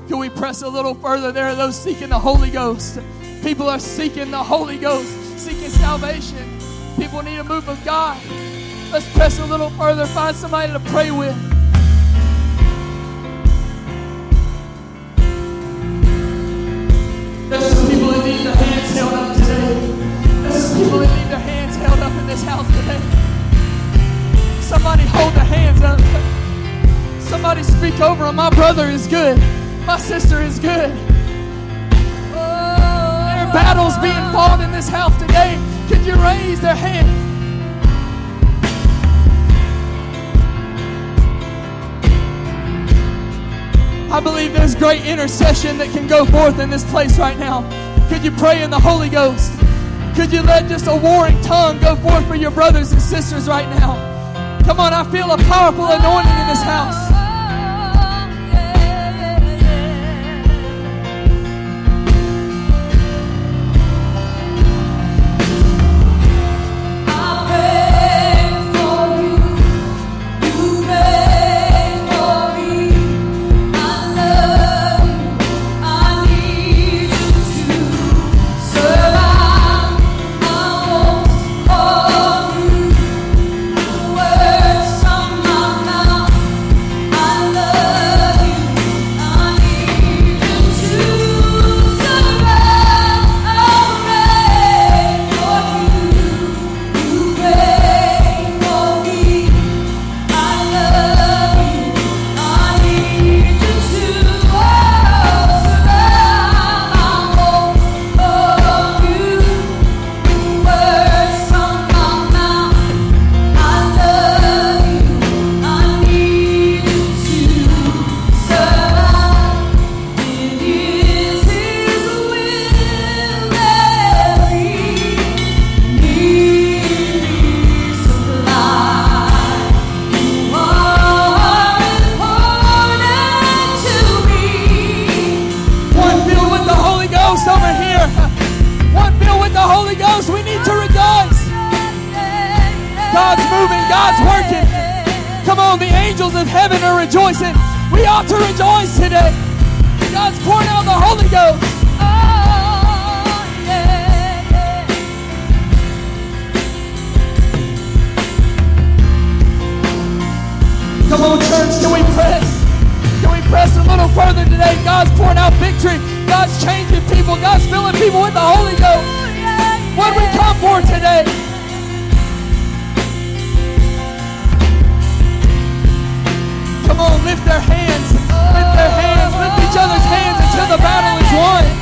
Can we press a little further? There are those seeking the Holy Ghost. People are seeking the Holy Ghost, seeking salvation. People need a move of God. Let's press a little further. Find somebody to pray with. There's some people that need their hands held up today. There's some people that need their hands held up in this house today. Somebody speak over them. My brother is good. My sister is good. Oh, there are battles being fought in this house today. Could you raise their hand? I believe there's great intercession that can go forth in this place right now. Could you pray in the Holy Ghost? Could you let just a warring tongue go forth for your brothers and sisters right now? Come on, I feel a powerful anointing in this house. Ghost over here. One filled with the Holy Ghost. We need to rejoice. God's moving. God's working. Come on, the angels of heaven are rejoicing. We ought to rejoice today. God's pouring out the Holy Ghost. Come on, church, can we press? Can we press a little further today? God's pouring out victory. God's changing people. God's filling people with the Holy Ghost. What do we come for today? Come on, lift their hands. Lift their hands. Lift each other's hands until the battle is won.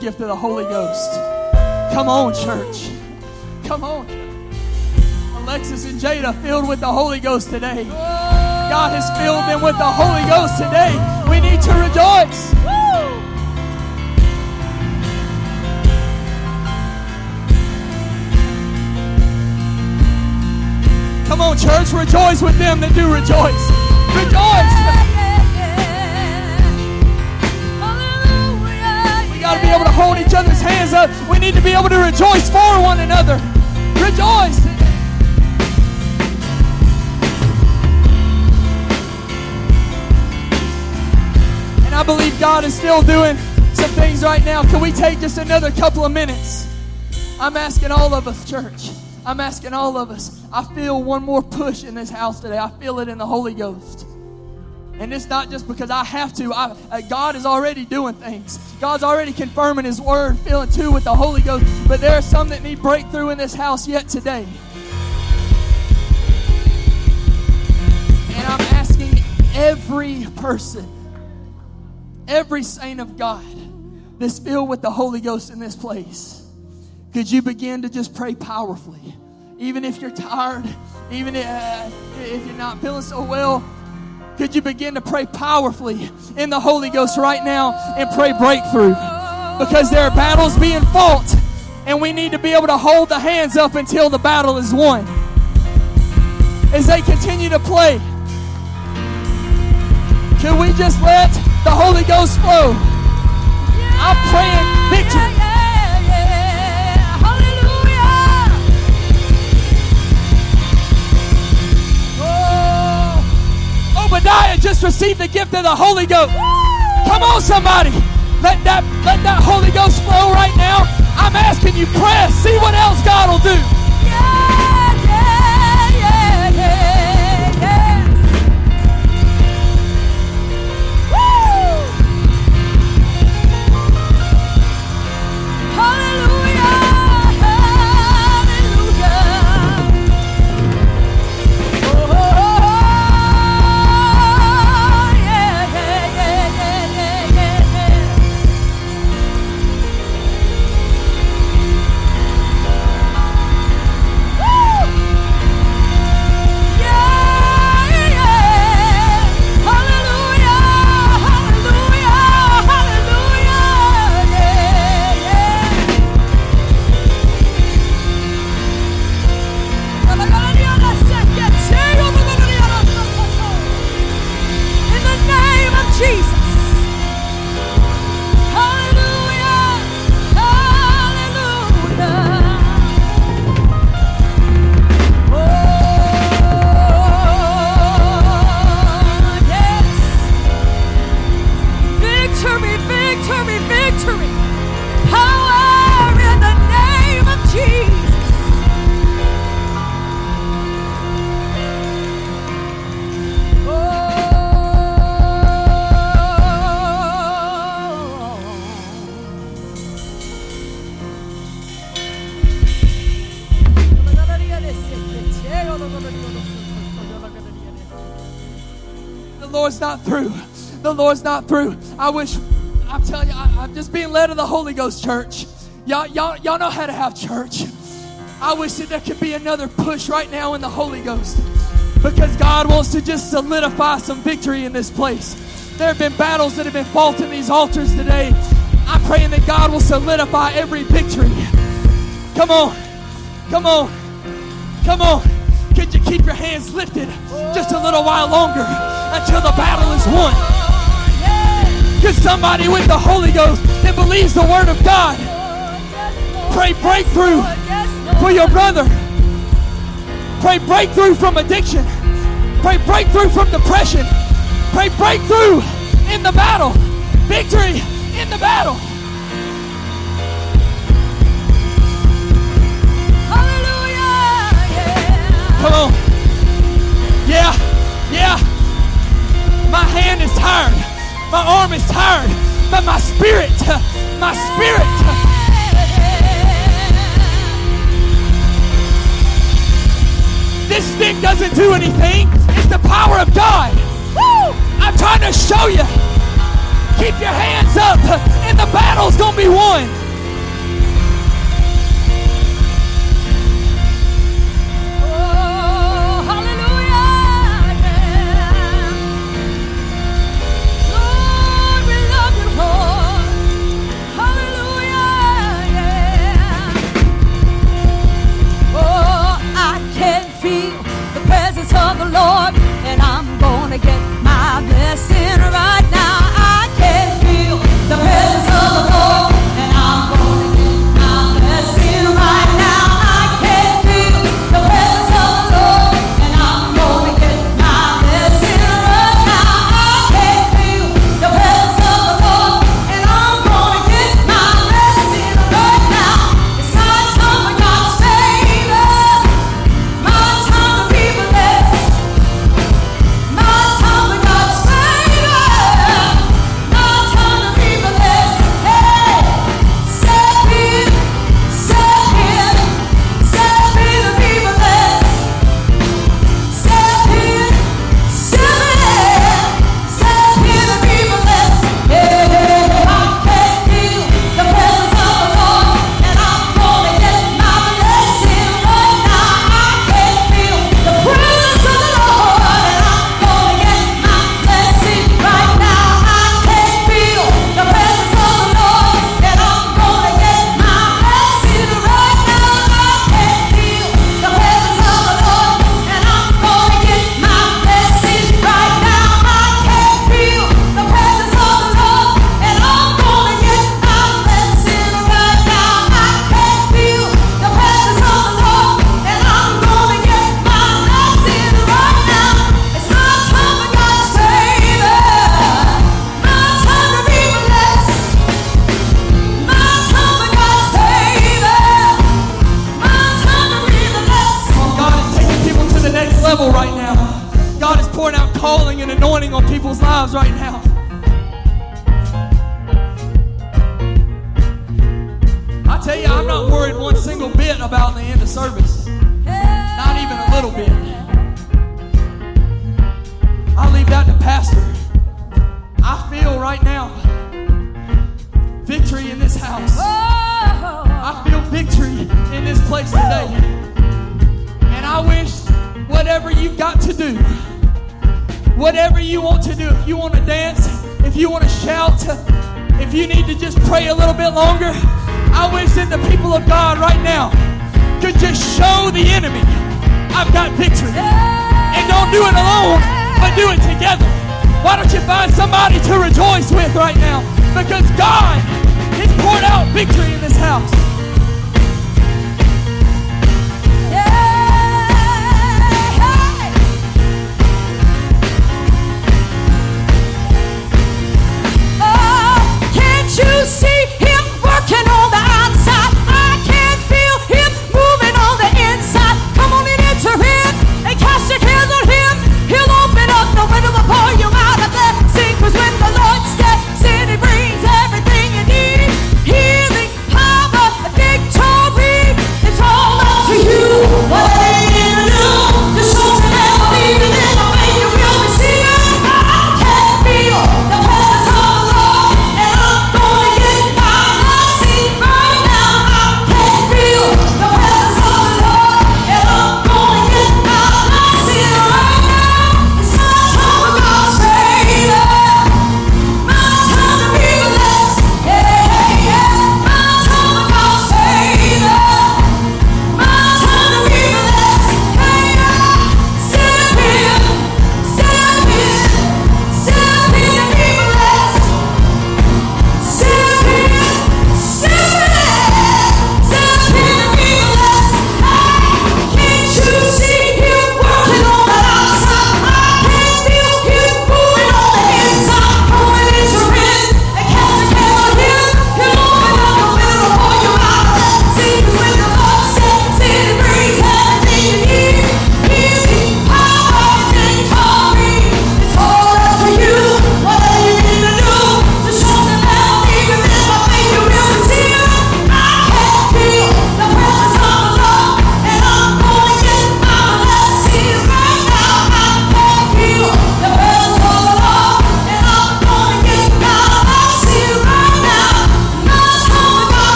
Gift of the Holy Ghost. Come on, church. Come on. Alexis and Jada filled with the Holy Ghost today. God has filled them with the Holy Ghost today. We need to rejoice. Come on, church, rejoice with them that do rejoice. Rejoice. Able to hold each other's hands up. We need to be able to rejoice for one another. Rejoice. And I believe God is still doing some things right now. Can we take just another couple of minutes? I'm asking all of us, church. I'm asking all of us. I feel one more push in this house today. I feel it in the Holy Ghost. And it's not just because I have to. I, uh, God is already doing things. God's already confirming His word, filling too with the Holy Ghost. But there are some that need breakthrough in this house yet today. And I'm asking every person, every saint of God that's filled with the Holy Ghost in this place, could you begin to just pray powerfully? Even if you're tired, even if, uh, if you're not feeling so well, could you begin to pray powerfully in the Holy Ghost right now and pray breakthrough? Because there are battles being fought, and we need to be able to hold the hands up until the battle is won. As they continue to play, can we just let the Holy Ghost flow? I'm praying victory. Obadiah just received the gift of the Holy Ghost. Come on, somebody. Let that, let that Holy Ghost flow right now. I'm asking you, press. See what else God will do. The Lord's not through. I wish, I'm telling you, I, I'm just being led of the Holy Ghost church. Y'all, y'all, y'all know how to have church. I wish that there could be another push right now in the Holy Ghost because God wants to just solidify some victory in this place. There have been battles that have been fought in these altars today. I'm praying that God will solidify every victory. Come on. Come on. Come on. Could you keep your hands lifted just a little while longer until the battle is won? Could somebody with the Holy Ghost that believes the Word of God pray breakthrough for your brother? Pray breakthrough from addiction. Pray breakthrough from depression. Pray breakthrough in the battle. Victory in the battle. Hallelujah. Come on. Yeah, yeah. My hand is tired. My arm is tired. But my spirit, my spirit. This stick doesn't do anything. It's the power of God. Woo! I'm trying to show you. Keep your hands up, and the battle's gonna be won.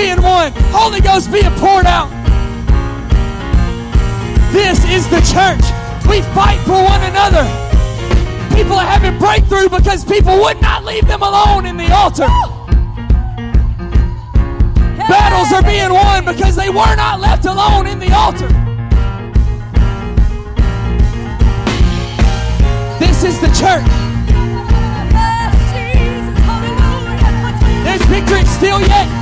being one, Holy Ghost being poured out. This is the church. We fight for one another. People are having breakthrough because people would not leave them alone in the altar. Hey. Battles are being won because they were not left alone in the altar. This is the church. There's victory still yet.